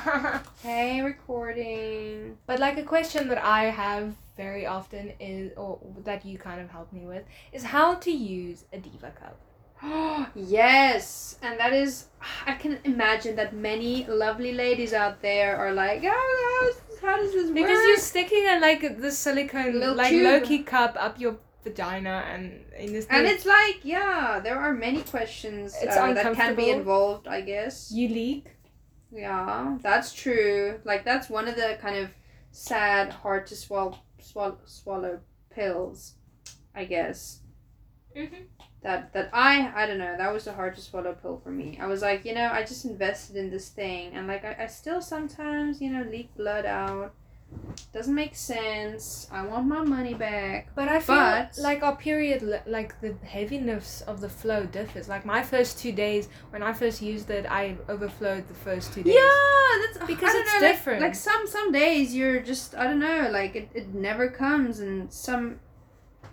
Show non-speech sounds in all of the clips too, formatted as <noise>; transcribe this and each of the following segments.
<laughs> hey, recording. but like a question that I have very often is, or that you kind of help me with, is how to use a diva cup. <gasps> yes, and that is, I can imagine that many lovely ladies out there are like, oh, how, does this Because work? Because you're sticking a like the silicone Little like tube. Loki cup up your vagina and in this and it's like, yeah, there are many questions uh, that can be involved, I guess. you leak. Yeah, that's true. Like that's one of the kind of sad, hard to swallow, swallow, swallow pills, I guess. Mm-hmm. That that I I don't know. That was a hard to swallow pill for me. I was like, you know, I just invested in this thing, and like I, I still sometimes you know leak blood out. Doesn't make sense. I want my money back. But I feel But- like our period, like the heaviness of the flow differs. Like my first two days, when I first used it, I overflowed the first two days. Yeah, that's Because it's know, like- different. Like, some some days you're just I don't know, like it, it never comes, and some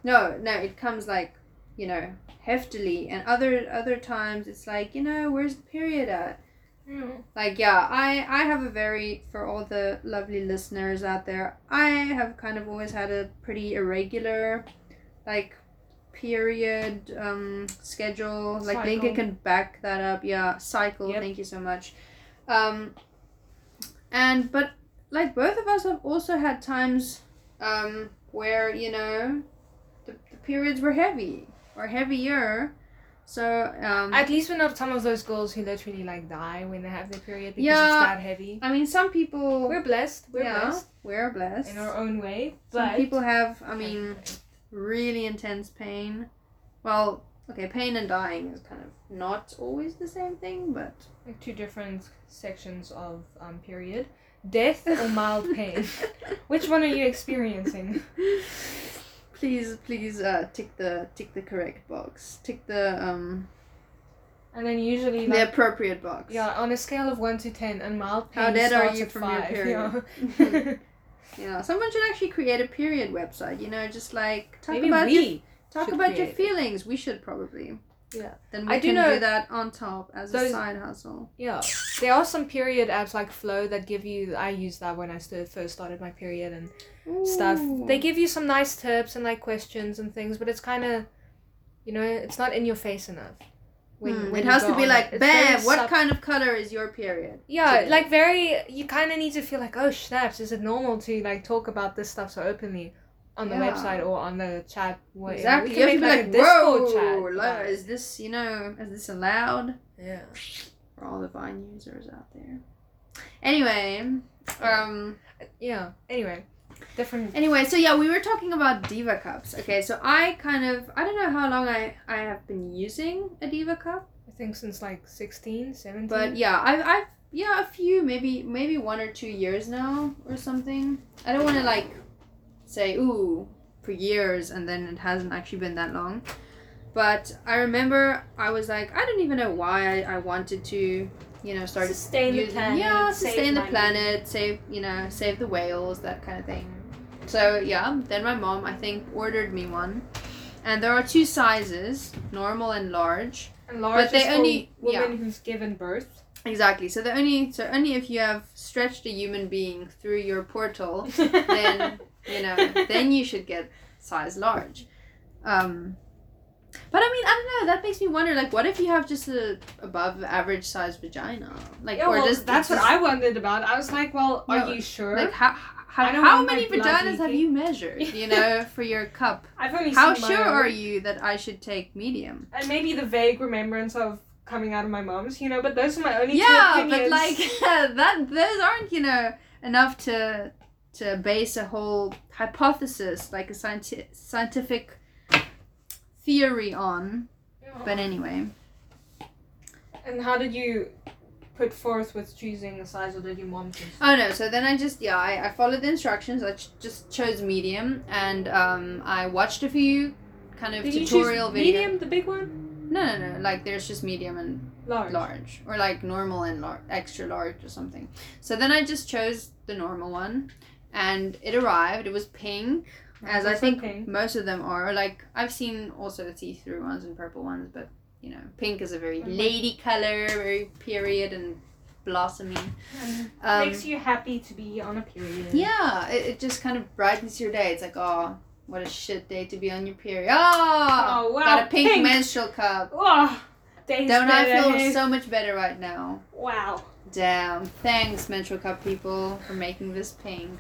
no no it comes like you know heftily, and other other times it's like you know where's the period at? Yeah. Like yeah, I I have a very for all the lovely listeners out there, I have kind of always had a pretty irregular, like period um schedule like lincoln Cycle. can back that up yeah cycle Yep. thank you so much um and but like both of us have also had times um where you know the, the periods were heavy or heavier so um At least we're not some of those girls who literally like die when they have their period because Yeah. it's that heavy. i mean some people We're blessed. We're yeah blessed we're blessed in our own way. But some But people have i mean really intense pain well okay pain and dying is kind of not always the same thing but like two different sections of um period. Death or mild pain. <laughs> Which one are you experiencing? <laughs> please please uh tick the tick the correct box tick the um And then usually the appropriate box yeah, on a scale of one to ten, and mild pain How dead are you from your five, period? yeah. <laughs> <laughs> yeah someone should actually create a period website you know just like talk Maybe about your talk about your create it. feelings we should probably Yeah. then we I do can know do that on top as a side hustle Yeah, there are some period apps like Flo that give you. I used that when I st- first started my period and stuff. They give you some nice tips and like questions and things, but it's kind of, you know, it's not in your face enough. Hmm, when it has to be like, it. It's very bam, what sub- kind of color is your period? Yeah, today? like very. You kind of need to feel like, oh snaps, is it normal to like talk about this stuff so openly on the Yeah. website or on the chat? Where, exactly. We You have to make be like, like, whoa, chat. it. is this, you know, is this allowed? Yeah. For all the Vine users out there. Anyway, um, Yeah. Anyway, different. anyway, so yeah, we were talking about Diva cups. Okay, so I kind of, I don't know how long I, I have been using a Diva cup. I think since like 16, 17. But yeah, I've, I've yeah, a few, maybe maybe one or two years now or something. I don't want to like say ooh for years and then it hasn't actually been that long. But I remember I was like, I don't even know why I, I wanted to, you know, start Sustain the using- planet, Yeah, save sustain the money. planet, save you know, save the whales, that kind of thing. So yeah, then my mom I think ordered me one. And there are two sizes, normal and large. And large but they only- women who's given birth. Exactly. So the only so only if you have stretched a human being through your portal, <laughs> then you know, then you should get size large. Um, but I mean, I don't know. That makes me wonder. Like, what if you have just a above average size vagina? Like, yeah, or well, does that's what I wondered about. I was like, well, are No, you sure? Like, how how, how many vaginas have you measured? You <laughs> know, for your cup. I've only How sure are you that I should take medium? And maybe the vague remembrance of coming out of my mom's, you know, but those are my only two yeah, but like <laughs> that, those aren't you know enough to to base a whole hypothesis like a scienti- scientific theory on. Yeah. But anyway, And how did you put forth with choosing the size, or did your mom choose? oh no. So then I just yeah I, I followed the instructions. I ch- just chose medium and um I watched a few kind of Did tutorial videos. medium, the big one, No, no, no. Like there's just medium and large? large or like normal and lar- extra large or something so then i just chose the normal one and it arrived it was pink as i think pink. most of them are like i've seen also the see-through ones and purple ones but you know pink is a very Mhm. lady color very period and blossoming. Um, makes you happy to be on a period. Yeah, it, it just kind of brightens your day. It's like, oh, what a shit day to be on your period. Oh, Oh, wow, got a pink, pink. menstrual cup. Oh, Don't I feel so much better right now? Wow. Damn. Thanks, menstrual cup people, for making this pink.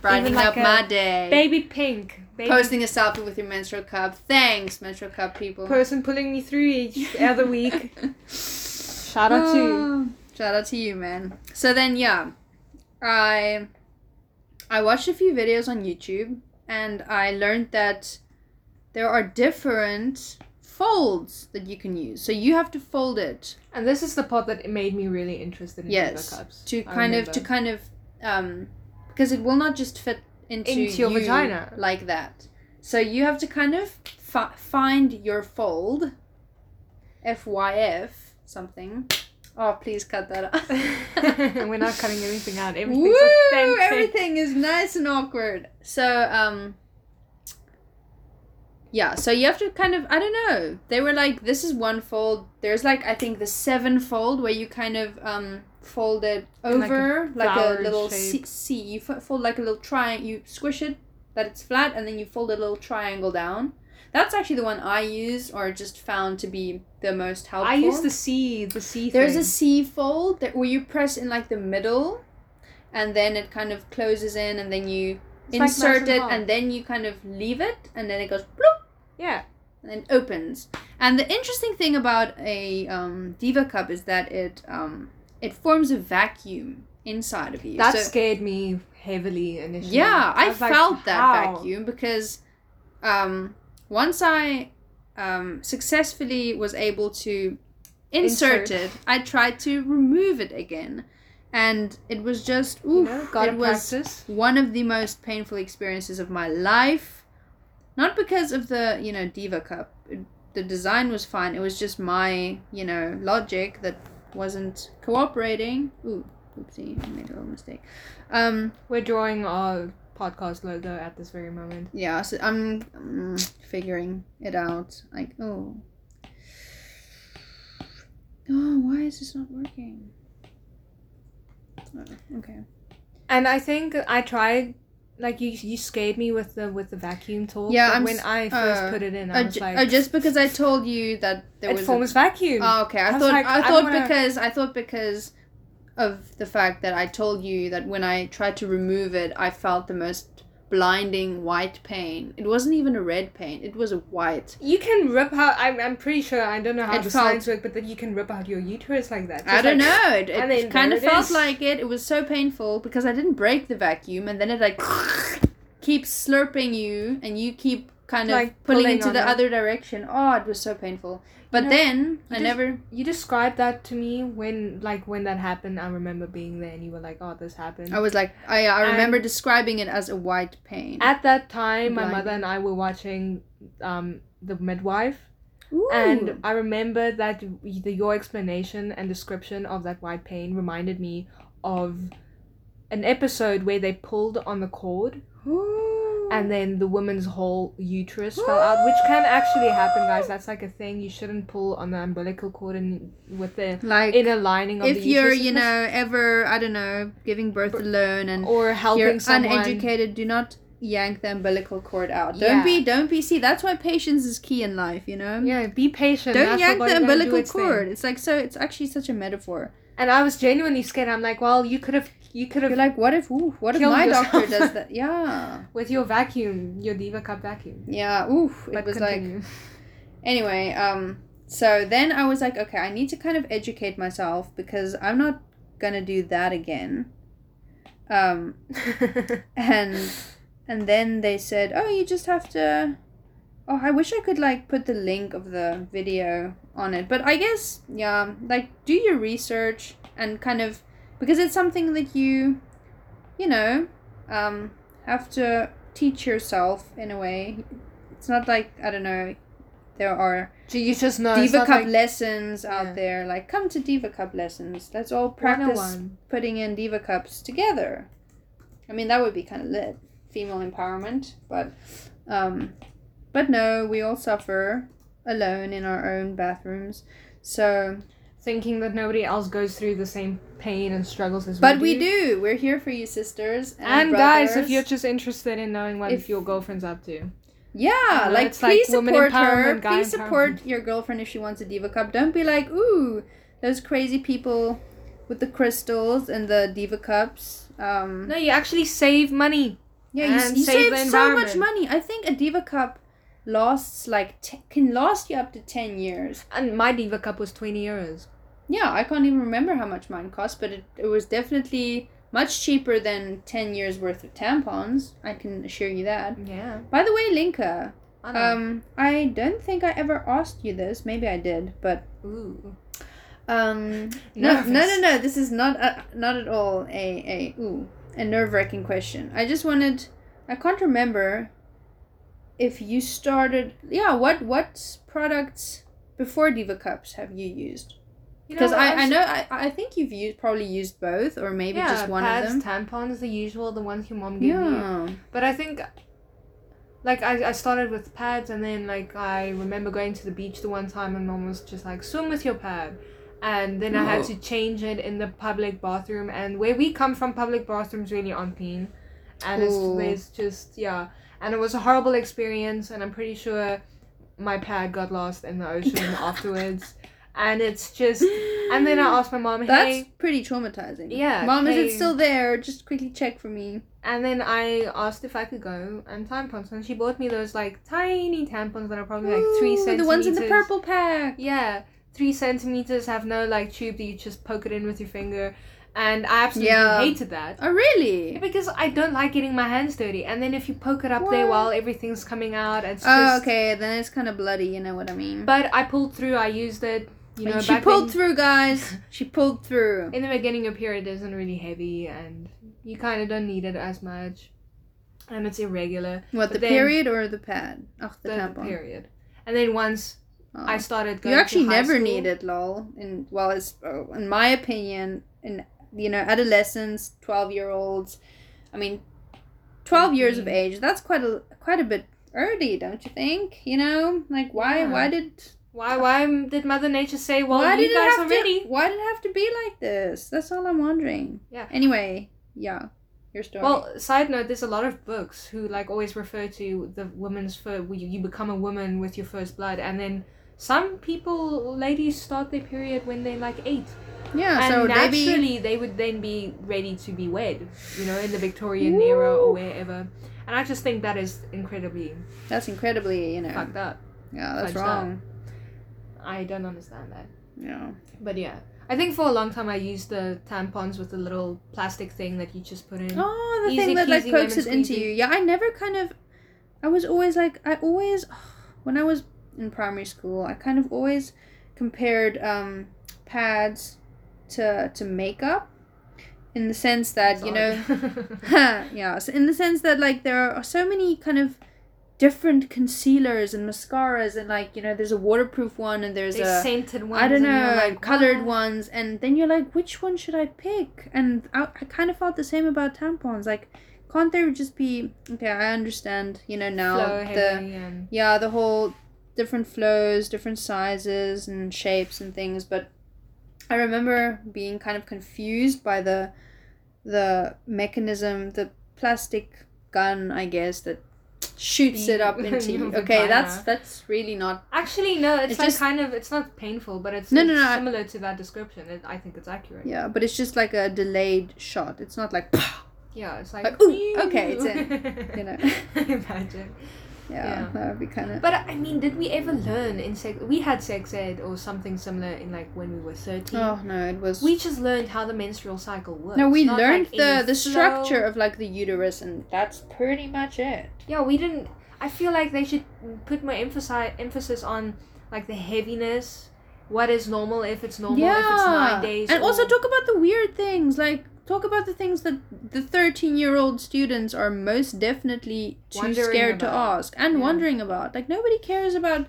Brightening like up my day. Baby pink. Baby Posting a selfie with your menstrual cup. Thanks, menstrual cup people. person pulling me through each <laughs> other week. Shout out to you. Ah, shout out to you, man. So then, yeah, I I watched a few videos on YouTube, and I learned that there are different folds that you can use. So you have to fold it, And this is the part that made me really interested in yes, Diva cups. to kind of to kind of um, because it will not just fit into, Into your you vagina. like that. So you have to kind of fi- find your fold. FYF something. Oh, please cut that out. <laughs> And we're not cutting anything out. Everything's Woo! authentic. Everything is nice and awkward. So, um, yeah. So you have to kind of, I don't know. They were like, this is one fold. There's like, I think the seven fold where you kind of um fold it In like a over like a, little C. C. You f- fold like a little triangle. You squish it that it's flat, and then you fold a little triangle down. That's actually the one I use or just found to be the most helpful. I use the C, the C There's thing. a C fold that where you press in like the middle, and then it kind of closes in, and then you It's insert and it, and then you kind of leave it, and then it goes bloop, Yeah. and then opens. And the interesting thing about a um, diva cup is that it um, it forms a vacuum inside of you. That So- scared me heavily initially. yeah, I, like, felt that how? vacuum because um, once I um, successfully was able to insert, Insert. it, I tried to remove it again, and it was just You know, it was practice. one of the most painful experiences of my life. Not because of the you know diva cup, the design was fine. It was just my you know logic that wasn't cooperating. Ooh, oopsie, I made a little mistake. Um, We're drawing our podcast logo at this very moment. yeah so i'm mm, figuring it out like oh oh why is this not working oh, okay And I think I tried like you you scared me with the with the vacuum tool. Yeah, I'm when I first uh, put it in, I oh, was like oh, just because i told you that there it was a- forms vacuum. oh, okay i, I thought like, i I thought wanna- because i thought because of the fact that i told you that when i tried to remove it i felt the most blinding white pain it wasn't even a red pain it was a white you can rip out. I'm, I'm pretty sure I don't know how It the felt- science works, but that you can rip out your uterus like that. I don't like- know. It, it kind of it felt is. like it. It was so painful because I didn't break the vacuum, and then it like keeps slurping you, and you keep kind of Like pulling, pulling into the it. other direction. Oh, it was so painful. But know, then I never. You described that to me when like when that happened. I remember being there, and you were like, "Oh, this happened." I was like, I I remember And- describing it as a white pain. At that time, my mother and I were watching um, the midwife, Ooh. and I remember that the, your explanation and description of that white pain reminded me of an episode where they pulled on the cord Ooh. And mm. then the woman's whole uterus fell out, which <gasps> can actually happen, guys. That's like a thing. You shouldn't pull on the umbilical cord and with the like inner lining of the uterus. if you're you know ever I don't know giving birth alone and or helping you're someone. uneducated, do not yank the umbilical cord out. Don't be, don't be. See, that's why patience is key in life. You know. Yeah, be patient. Don't That's yank the umbilical cord. It's like so. It's actually such a metaphor. And I was genuinely scared. I'm like, well, you could have, you could You're have, like, what if? Ooh, what if my doctor does that? <laughs> Yeah. with your vacuum, your Diva Cup vacuum. Yeah. Oof. It But was like. Anyway. Um. So then I was like, okay, I need to kind of educate myself because I'm not gonna do that again. Um. <laughs> and and then they said oh you just have to oh i wish i could like put the link of the video on it but i guess yeah like do your research and kind of because it's something that you you know um have to teach yourself in a way. It's not like i don't know there are So you just know. diva cup like lessons out Yeah. there. Like come to diva cup lessons. Let's all practice putting in diva cups together. I mean that would be kind of lit. Female empowerment. But um but no we all suffer alone in our own bathrooms. So thinking that nobody else goes through the same pain and struggles as well But we we do. We're here for you, sisters and, And guys, if you're just interested in knowing what If- your girlfriend's up to, Yeah, know, like like please women support her. Please support your girlfriend if she wants a diva cup. Don't be like, ooh, those crazy people with the crystals and the diva cups. Um, no, you actually save money. yeah, you, you save save so much money. I think a diva cup lasts like t- can last you up to ten years. And my diva cup was twenty euros. Yeah, I can't even remember how much mine cost, but it, it was definitely much cheaper than ten years worth of tampons. I can assure you that. Yeah. By the way, Linka, I know. um, I don't think I ever asked you this. Maybe I did, but Ooh. Um, <laughs> no, no, no, no. This is not a, not at all a a ooh a nerve wracking question. I just wanted. I can't remember if you started. Yeah, what what products before Diva Cups have you used? You Because I, I know I, I think you've used probably used both or maybe yeah, just one pads, of them. tampons, the usual, the ones your mom gave me. Yeah. But I think, like, I, I started with pads, and then, like, I remember going to the beach the one time, and mom was just like, swim with your pad. And then I had Oh. to change it in the public bathroom, and where we come from, public bathrooms really aren't clean. And it's, there's just, yeah. And it was a horrible experience, and I'm pretty sure my pad got lost in the ocean <laughs> afterwards. And it's just, and then I <gasps> asked my mom, That's pretty traumatizing. Yeah, Mom, is it still there? Just quickly check for me. And then I asked if I could go and tampons, and she bought me those like tiny tampons that are probably like three centimeters. The ones in the purple pack. Yeah, three centimeters have no like tube that you just poke it in with your finger, and I absolutely Yeah. hated that. Oh, really? Because I don't like getting my hands dirty, and then if you poke it up there while everything's coming out, it's Oh, just. okay. Then it's kind of bloody. You know what I mean? But I pulled through. I used it. You know, she pulled then- through, guys. <laughs> She pulled through. in the beginning your period isn't really heavy and you kind of don't need it as much and it's irregular What But the then- period or the pad? Oh, the, the, tampon. period and then once Oh. i started going you actually never school- need it, lol. In well, it's oh, in my opinion, in you know, adolescents, twelve year olds. I mean, twelve years of Mhm. age. That's quite a quite a bit early, don't you think? You know, like why Yeah. why did why why did mother nature say well why you did guys it have ready to why did it have to be like this? That's all I'm wondering. Yeah. Anyway, yeah, your story. well side note there's a lot of books who like always refer to the woman's first you, become a woman with your first blood and then some people ladies start their period when they're like eight yeah. and So naturally they would then be ready to be wed you know in the victorian era or wherever and i just think that is incredibly that's incredibly you know. fucked up Yeah, that's wrong. up. I don't understand that Yeah. but yeah i think for a long time i used the tampons with the little plastic thing that you just put in Oh, the Easy thing that like pokes it into you. Yeah, I never kind of. I was always like I always, <sighs> when I was in primary school, I kind of always compared um, pads to to makeup, in the sense that you know, know <laughs> yeah, so in the sense that like there are so many kind of different concealers and mascaras and like you know there's a waterproof one and there's there's a scented ones I don't know, like colored ones, and then you're like, which one should I pick? And I, I kind of felt the same about tampons. Like, can't there just be? Okay, I understand. You know now Flow the yeah the whole different flows, different sizes and shapes and things. But I remember being kind of confused by the the mechanism, the plastic gun, I guess that shoots it up into <laughs> you. Okay, that's that's really not actually no it's, It's like just- kind of it's not painful but it's, No, no, no, I- similar to that description it, i think it's accurate Yeah, but it's just like a delayed shot. It's not like, <laughs> yeah it's like, Like, ooh, okay, it's in, <laughs> you know. imagine yeah, Yeah. that would be kind of. But I mean, did we ever learn in sex? We had sex ed or something similar in like when we were thirteen. Oh no, it was. We just learned how the menstrual cycle works. no, we learned like, the the flow. structure of like the uterus, and that's pretty much it. Yeah, we didn't. I feel like they should put more emphasis emphasis on like the heaviness. What is normal if it's normal if it's nine days. and also talk about the weird things, like talk about the things that the thirteen-year-old students are most definitely too Wondering scared to ask and Yeah. wondering about. Like nobody cares about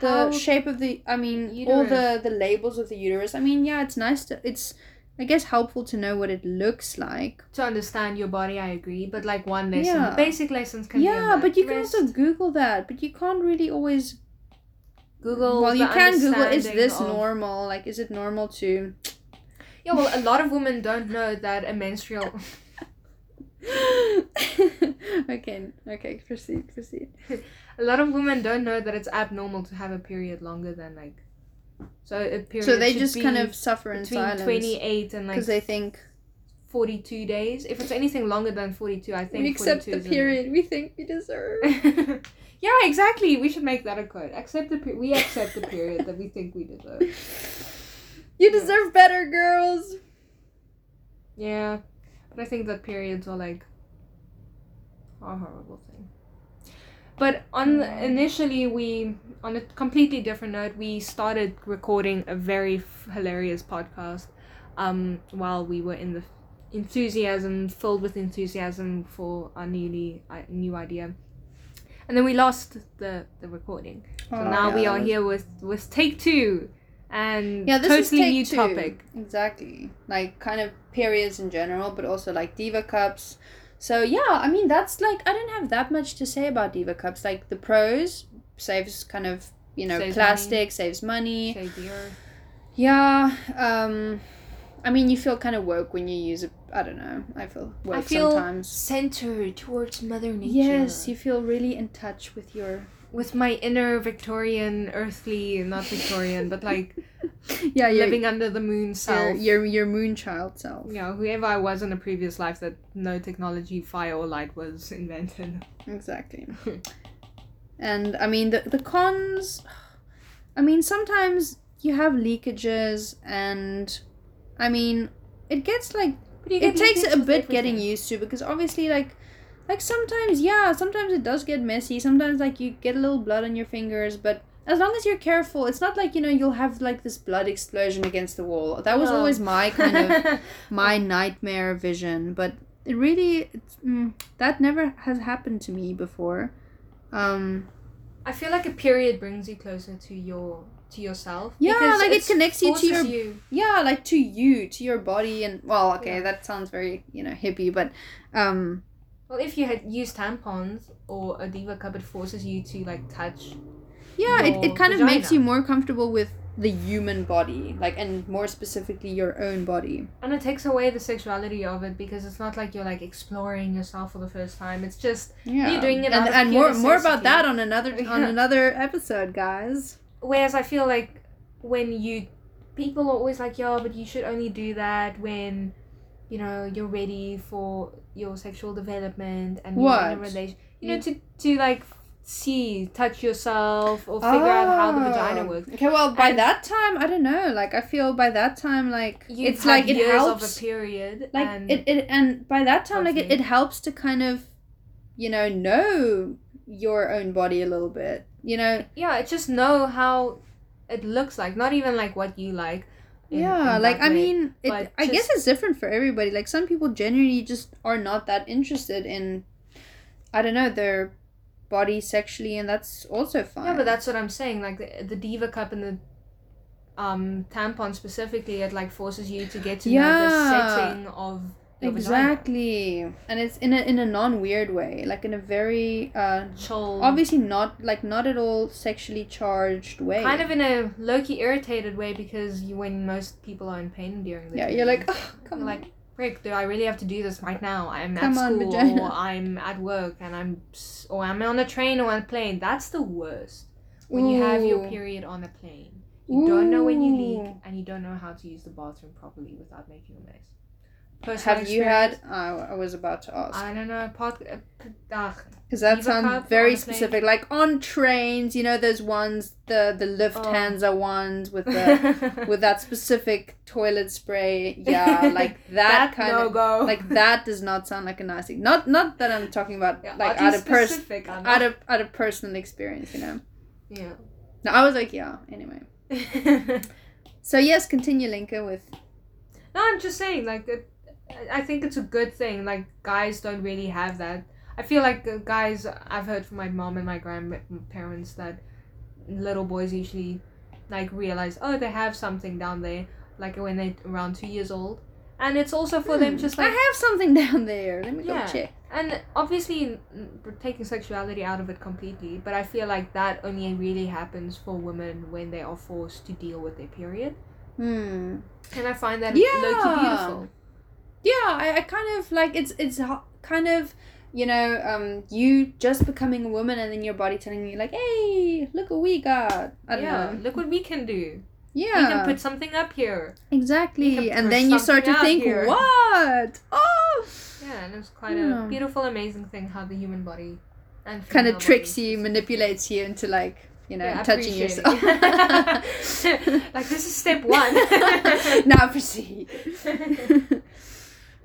the how- shape of the i mean all the the labels of the uterus i mean yeah it's nice to it's i guess helpful to know what it looks like to understand your body. I agree, but like one lesson, Yeah. basic lessons can be. yeah but you can also google that but you can't really always Google. well, you can Google. Is this normal? Like, is it normal to? Yeah, well, a lot of women don't know that a menstrual. <laughs> okay. Okay. Proceed. Proceed. <laughs> A lot of women don't know that it's abnormal to have a period longer than like. So a period. So they just kind of suffer in between silence twenty eight and like because they think forty-two days. If it's anything longer than forty-two, I think we accept the period we think we deserve. <laughs> yeah, exactly. We should make that a quote. Accept the pe- we accept the period that we think we deserve. You deserve better, girls. Yeah, but I think that periods are like a horrible thing. But on Yeah. initially we on a completely different note we started recording a very f- hilarious podcast um while we were in the enthusiasm filled with enthusiasm for our newly uh, new idea and then we lost the the recording so now we are here with with take two and Yeah, this is totally take new two. topic Exactly. Like kind of periods in general, but also like diva cups. So yeah, I mean that's like I don't have that much to say about diva cups. Like the pros saves kind of you know Saves plastic, saves money. say dear Yeah. Um I mean you feel kind of woke when you use it. I don't know. I feel woke I feel sometimes. centered towards Mother Nature. Yes, you feel really in touch with your with my inner Victorian, earthly, not Victorian, but like <laughs> yeah, living under the moon your self. your your moon child self. Yeah, whoever I was in a previous life that no technology, fire or light was invented. Exactly. <laughs> and I mean the the cons I mean sometimes you have leakages and I mean it gets like it takes a bit getting used to because obviously like like sometimes yeah sometimes it does get messy sometimes like you get a little blood on your fingers but as long as you're careful it's not like you know you'll have like this blood explosion against the wall that was No. always my kind of <laughs> my nightmare vision but it really it's, mm, that never has happened to me before um I feel like a period brings you closer to your to yourself. Yeah, like it connects you to your- you. yeah like to you to your body and well okay Yeah. that sounds very you know hippie but um Well, if you had used tampons or a diva cup, it forces you to like touch. yeah it, it kind of makes you more comfortable with the human body like and more specifically your own body And it takes away the sexuality of it because it's not like you're like exploring yourself for the first time. It's just yeah You're doing it and, and more more about that on another <laughs> on another episode guys whereas I feel like when you people are always like, yeah, but you should only do that when you know you're ready for your sexual development and you're in a What? relation. You know, to to like see, touch yourself or figure out how the vagina Oh. works. okay well by And- that time i don't know like i feel by that time like You've it's like it helps of a period, like and it, it and by that time like it, it helps to kind of you know know your own body a little bit you know yeah, just know how it looks like. Not even like what you like. In- yeah in like i way. mean it, but i guess it's different for everybody like some people genuinely just are not that interested in i don't know their body sexually and that's also fine Yeah, but that's what I'm saying. Like the, the diva cup and the um tampon specifically, it like forces you to get to know the setting of. Exactly and it's in a in a non-weird way like in a very uh Chill. obviously not like not at all sexually charged way Kind of in a low key irritated way because you, when most people are in pain during the yeah you're like oh, come on like, Rick, do I really have to do this right now? I'm at on, school vagina." or I'm at work and I'm or I'm on a train or on a plane. That's the worst. When you have your period on a plane. You don't know when you leak and you don't know how to use the bathroom properly without making a mess. Personal Have you had? experience? Uh, I was about to ask I don't know. Pod, uh, because that sounds very specific. Like on trains, you know, those ones, the the Lufthansa ones with the <laughs> with that specific toilet spray. Yeah, <laughs> like that, kind no of. go. Like that does not sound like a nice thing. Not not that I'm talking about Yeah, like out of person out of out of personal experience, you know. yeah. No, I was like, yeah. Anyway, <laughs> so yes, continue, Linka, with no, I'm just saying, like, it, I think it's a good thing. Like, guys don't really have that. I feel like uh, guys, I've heard from my mom and my grandparents that little boys usually, like, realize, oh, they have something down there, like when they're around two years old. and it's also for them Hmm, just like I have something <laughs> down there. Let me Yeah. go check. and obviously taking sexuality out of it completely but i feel like that only really happens for women when they are forced to deal with their period Hmm. and i find that Yeah. beautiful Yeah, I, I kind of like it's it's kind of you know um you just becoming a woman and then your body telling you like hey look what we got. I don't yeah know. look what we can do Yeah. we can put something up here exactly. And then you start to think here. what oh yeah and it's quite Yeah. a beautiful amazing thing how the human body and kind of tricks you, manipulates you into like you know Yeah, touching yourself. <laughs> like this is step one <laughs> now proceed. <laughs>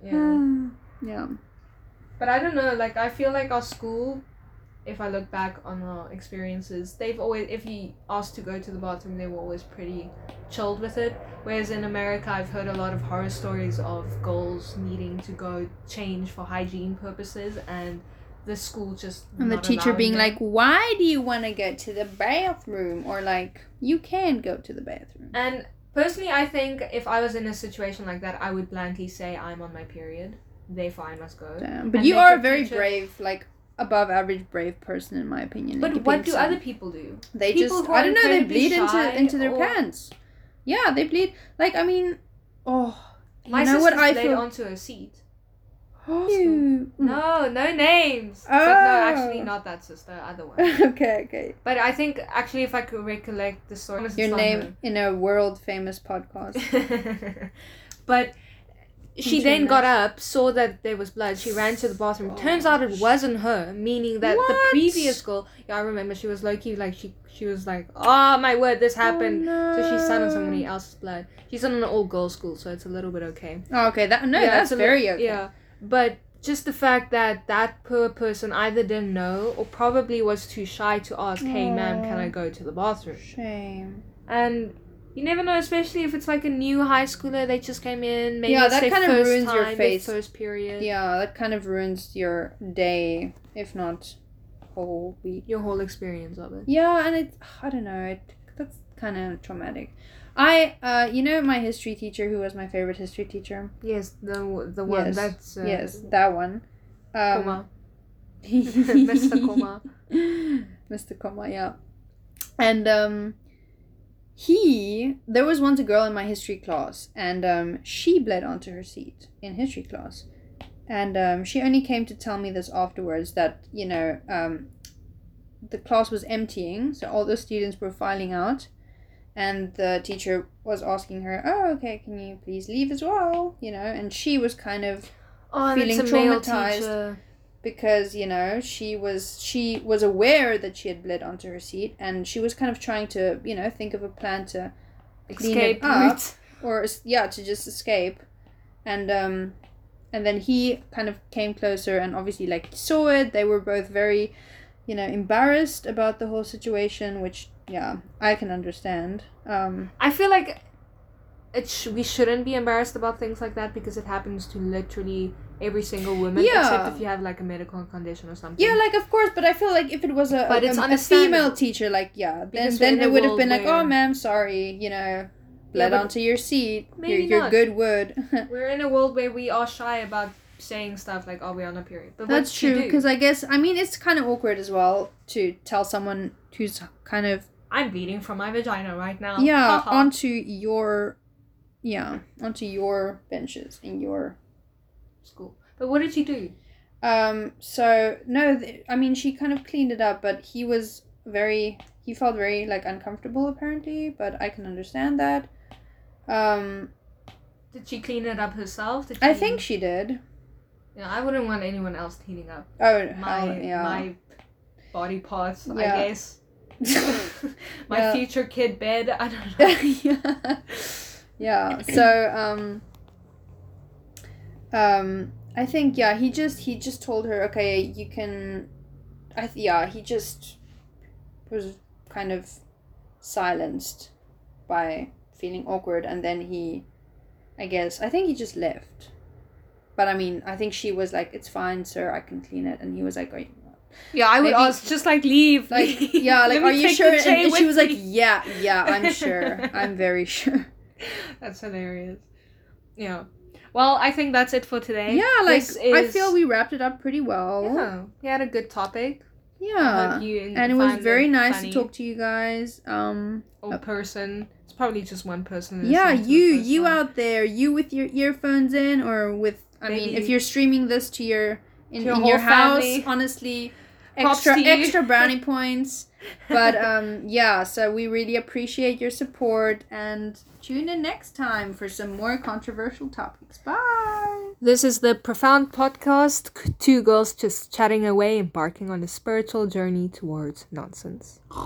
yeah <sighs> yeah. But I don't know, like I feel like our school, if I look back on our experiences, they've always if you asked to go to the bathroom they were always pretty chilled with it. Whereas in America I've heard a lot of horror stories of girls needing to go change for hygiene purposes and the school just And the teacher being like, "Why do you want to go to the bathroom?" Or like, "You can go to the bathroom." And personally I think if I was in a situation like that I would blankly say I'm on my period. Therefore I must go. Damn. But And you are a very brave, like above average brave person in my opinion. But what do other people do? They people just I don't know. They bleed into into their or- pants. Yeah, they bleed. Like I mean, oh, My you know what I feel. onto a seat. No, no names. But no, actually Oh. not that sister, other one. <laughs> okay, okay. But I think actually if I could recollect the story Your name in a world famous podcast. <laughs> but she Featuring then got up, saw that there was blood, she ran to the bathroom. Oh, Turns out it wasn't her, meaning that the previous girl yeah, I remember she was low key like she she was like, Oh my word, this oh happened. Oh, So she sat on somebody else's blood. She's in an all girls school, so it's a little bit okay. Oh, okay, that no, Yeah, that's it's a li- very okay. Yeah, but just the fact that that poor person either didn't know or probably was too shy to ask, "Hey, ma'am, can I go to the bathroom?" Shame. And you never know, especially if it's like a new high schooler they just came in. Maybe Yeah, that kind of first ruins your time, their face. first period. Yeah, that kind of ruins your day, if not whole week. Your whole experience of it. Yeah, and it I don't know, it that's kind of traumatic. I uh you know my history teacher who was my favorite history teacher? Yes, the the one Yes, that's uh, yes, that one. Um Coma. <laughs> <laughs> Mr. Coma. Mr. Coma, yeah. And um he there was once a girl in my history class and um she bled onto her seat in history class. And um she only came to tell me this afterwards that, you know, um the class was emptying, so all the students were filing out and the teacher was asking her, "Oh, okay, can you please leave as well?" you know, and she was kind of Oh, Feeling it's a male traumatized. because you know she was she was aware that she had bled onto her seat and she was kind of trying to you know think of a plan to Clean it Escape up. route. or yeah to just escape and um and then he kind of came closer and obviously like saw it they were both very you know embarrassed about the whole situation which yeah i can understand um I feel like it sh- we shouldn't be embarrassed about things like that because it happens to literally every single woman Yeah. except if you have like a medical condition or something. yeah like of course but i feel like if it was a, But a, it's a- a female teacher like yeah then Because we're then it would have been like oh ma'am sorry you know bled but onto your seat maybe your, your good wood <laughs> We're in a world where we are shy about saying stuff like, "Oh, we're on a period." But That's true because I guess I mean it's kind of awkward as well to tell someone who's kind of I'm bleeding from my vagina right now. yeah Haha. onto your yeah onto your benches in your school. But what did she do? um so no th- I mean she kind of cleaned it up but he was very he felt very like uncomfortable apparently but I can understand that um Did she clean it up herself? Did I think she did Yeah, I wouldn't want anyone else cleaning up oh my hell, yeah my body parts. I Yeah. guess <laughs> my Yeah. future kid bed. I don't <laughs> know. yeah. yeah. So um um I think yeah, he just he just told her, okay, you can I th- yeah, he just was kind of silenced by feeling awkward and then he I guess I think he just left. But I mean, I think she was like, "It's fine, sir. I can clean it," and he was like, "Are you, Yeah, I would Maybe- ask just like leave. like, <laughs> yeah, like, are you sure?" And, and she was like, "Yeah, yeah, I'm <laughs> sure. I'm very sure." That's hilarious. Yeah. Well, I think that's it for today. Yeah, like This I feel we wrapped it up pretty well. Yeah, we had a good topic. Yeah. And it was very nice funny to talk to you guys. Um Or person. It's probably just one person. yeah, listening to the you you out there, you with your earphones in or with I mean if you're streaming this to your in, To your in your whole house, family. honestly, extra extra <laughs> brownie points. But um yeah, so we really appreciate your support and tune in next time for some more controversial topics. Bye. This is the Profound Podcast. Two girls just chatting away, embarking on a spiritual journey towards nonsense.